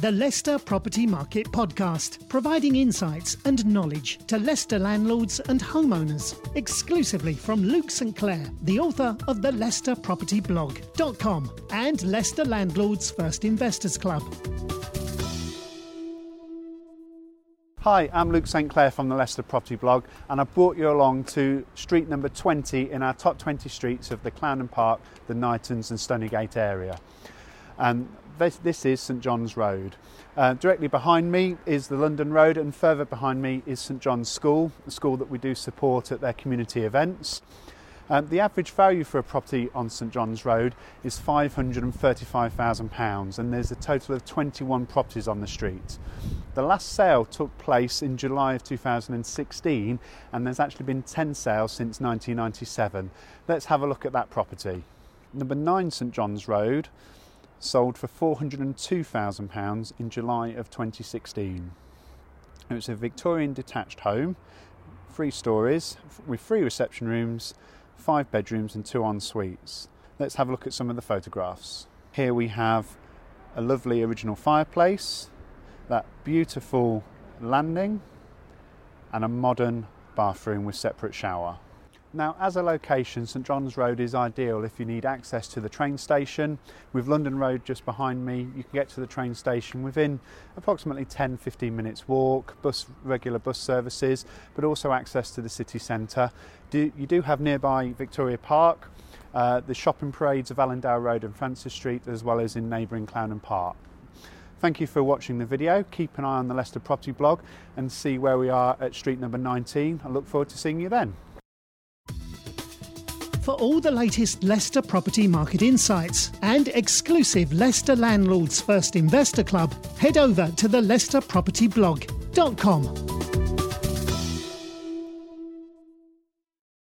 the Leicester Property Market Podcast, providing insights and knowledge to Leicester landlords and homeowners, exclusively from Luke St. Clair, the author of the Leicester Property Blog.com and Leicester Landlords First Investors Club. Hi, I'm Luke St. Clair from the Leicester Property Blog, and I've brought you along to street number 20 in our top 20 streets of the Clarendon Park, the Knightons, and Stoneygate area. And this, this is St John's Road. Uh, directly behind me is the London Road, and further behind me is St John's School, a school that we do support at their community events. Um, the average value for a property on St John's Road is £535,000 and there's a total of 21 properties on the street. The last sale took place in July of 2016 and there's actually been 10 sales since 1997. Let's have a look at that property. Number 9 St John's Road sold for £402,000 in July of 2016. It was a Victorian detached home, three stories with three reception rooms five bedrooms and two en suites. Let's have a look at some of the photographs. Here we have a lovely original fireplace, that beautiful landing, and a modern bathroom with separate shower. Now, as a location, St John's Road is ideal if you need access to the train station. With London Road just behind me, you can get to the train station within approximately 10 15 minutes walk, bus regular bus services, but also access to the city centre. Do, you do have nearby Victoria Park, uh, the shopping parades of Allandale Road and Francis Street, as well as in neighbouring Clarendon Park. Thank you for watching the video. Keep an eye on the Leicester Property blog and see where we are at street number 19. I look forward to seeing you then. For all the latest Leicester property market insights and exclusive Leicester Landlords First Investor Club, head over to the leicesterpropertyblog.com.